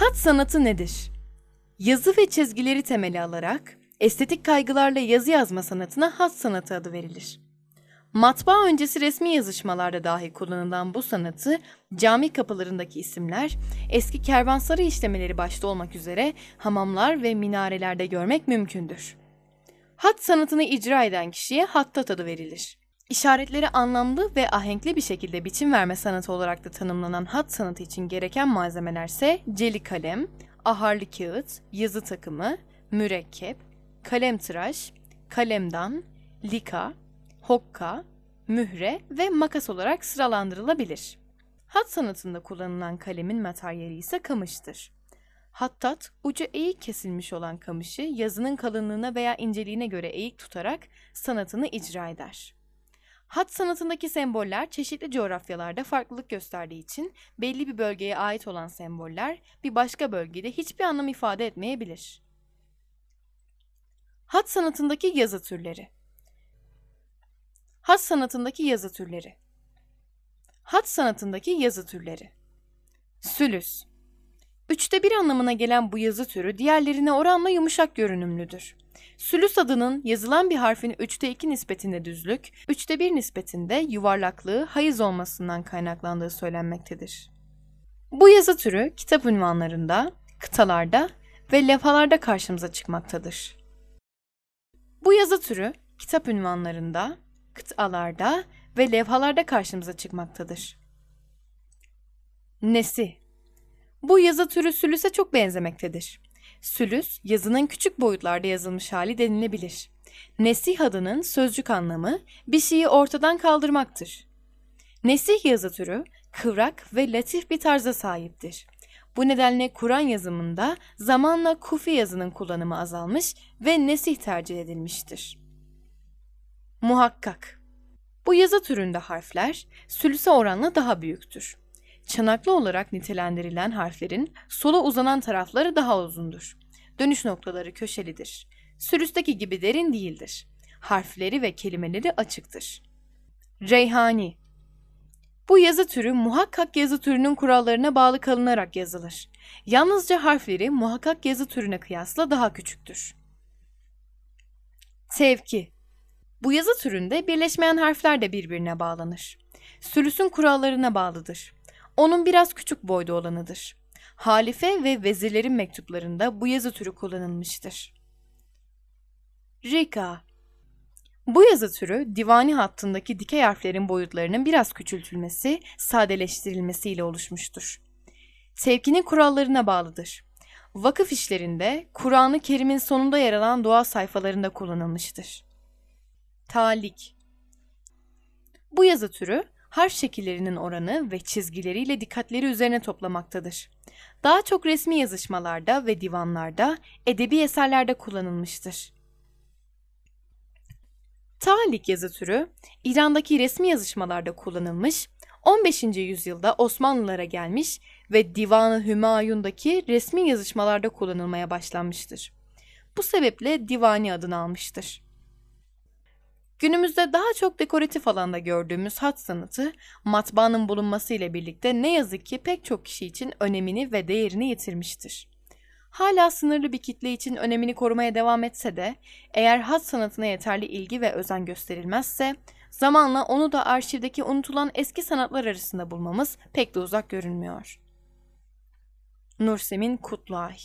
Hat sanatı nedir? Yazı ve çizgileri temeli alarak estetik kaygılarla yazı yazma sanatına hat sanatı adı verilir. Matbaa öncesi resmi yazışmalarda dahi kullanılan bu sanatı cami kapılarındaki isimler, eski kervansarı işlemeleri başta olmak üzere hamamlar ve minarelerde görmek mümkündür. Hat sanatını icra eden kişiye hattat adı verilir. İşaretleri anlamlı ve ahenkli bir şekilde biçim verme sanatı olarak da tanımlanan hat sanatı için gereken malzemelerse celi kalem, aharlı kağıt, yazı takımı, mürekkep, kalem tıraş, kalemdan, lika, hokka, mühre ve makas olarak sıralandırılabilir. Hat sanatında kullanılan kalemin materyali ise kamıştır. Hattat, ucu eğik kesilmiş olan kamışı yazının kalınlığına veya inceliğine göre eğik tutarak sanatını icra eder. Hat sanatındaki semboller çeşitli coğrafyalarda farklılık gösterdiği için belli bir bölgeye ait olan semboller bir başka bölgede hiçbir anlam ifade etmeyebilir. Hat sanatındaki yazı türleri. Hat sanatındaki yazı türleri. Hat sanatındaki yazı türleri. Sülüs Üçte bir anlamına gelen bu yazı türü diğerlerine oranla yumuşak görünümlüdür. Sülüs adının yazılan bir harfin üçte iki nispetinde düzlük, üçte bir nispetinde yuvarlaklığı hayız olmasından kaynaklandığı söylenmektedir. Bu yazı türü kitap ünvanlarında, kıtalarda ve levhalarda karşımıza çıkmaktadır. Bu yazı türü kitap ünvanlarında, kıtalarda ve levhalarda karşımıza çıkmaktadır. Nesi Bu yazı türü sülüse çok benzemektedir. Sülüs, yazının küçük boyutlarda yazılmış hali denilebilir. Nesih adının sözcük anlamı bir şeyi ortadan kaldırmaktır. Nesih yazı türü kıvrak ve latif bir tarza sahiptir. Bu nedenle Kur'an yazımında zamanla kufi yazının kullanımı azalmış ve nesih tercih edilmiştir. Muhakkak Bu yazı türünde harfler sülüse oranla daha büyüktür. Çanaklı olarak nitelendirilen harflerin sola uzanan tarafları daha uzundur. Dönüş noktaları köşelidir. Sülüsteki gibi derin değildir. Harfleri ve kelimeleri açıktır. Reyhani Bu yazı türü muhakkak yazı türünün kurallarına bağlı kalınarak yazılır. Yalnızca harfleri muhakkak yazı türüne kıyasla daha küçüktür. Tevki Bu yazı türünde birleşmeyen harfler de birbirine bağlanır. Sülüsün kurallarına bağlıdır. Onun biraz küçük boyda olanıdır. Halife ve vezirlerin mektuplarında bu yazı türü kullanılmıştır. Rika Bu yazı türü divani hattındaki dikey harflerin boyutlarının biraz küçültülmesi, sadeleştirilmesiyle oluşmuştur. Tevkinin kurallarına bağlıdır. Vakıf işlerinde Kur'an-ı Kerim'in sonunda yer alan dua sayfalarında kullanılmıştır. Talik Bu yazı türü harf şekillerinin oranı ve çizgileriyle dikkatleri üzerine toplamaktadır. Daha çok resmi yazışmalarda ve divanlarda, edebi eserlerde kullanılmıştır. Talik yazı türü, İran'daki resmi yazışmalarda kullanılmış, 15. yüzyılda Osmanlılara gelmiş ve Divan-ı Hümayun'daki resmi yazışmalarda kullanılmaya başlanmıştır. Bu sebeple divani adını almıştır. Günümüzde daha çok dekoratif alanda gördüğümüz hat sanatı, matbaanın bulunması ile birlikte ne yazık ki pek çok kişi için önemini ve değerini yitirmiştir. Hala sınırlı bir kitle için önemini korumaya devam etse de, eğer hat sanatına yeterli ilgi ve özen gösterilmezse, zamanla onu da arşivdeki unutulan eski sanatlar arasında bulmamız pek de uzak görünmüyor. Nursemin Kutluay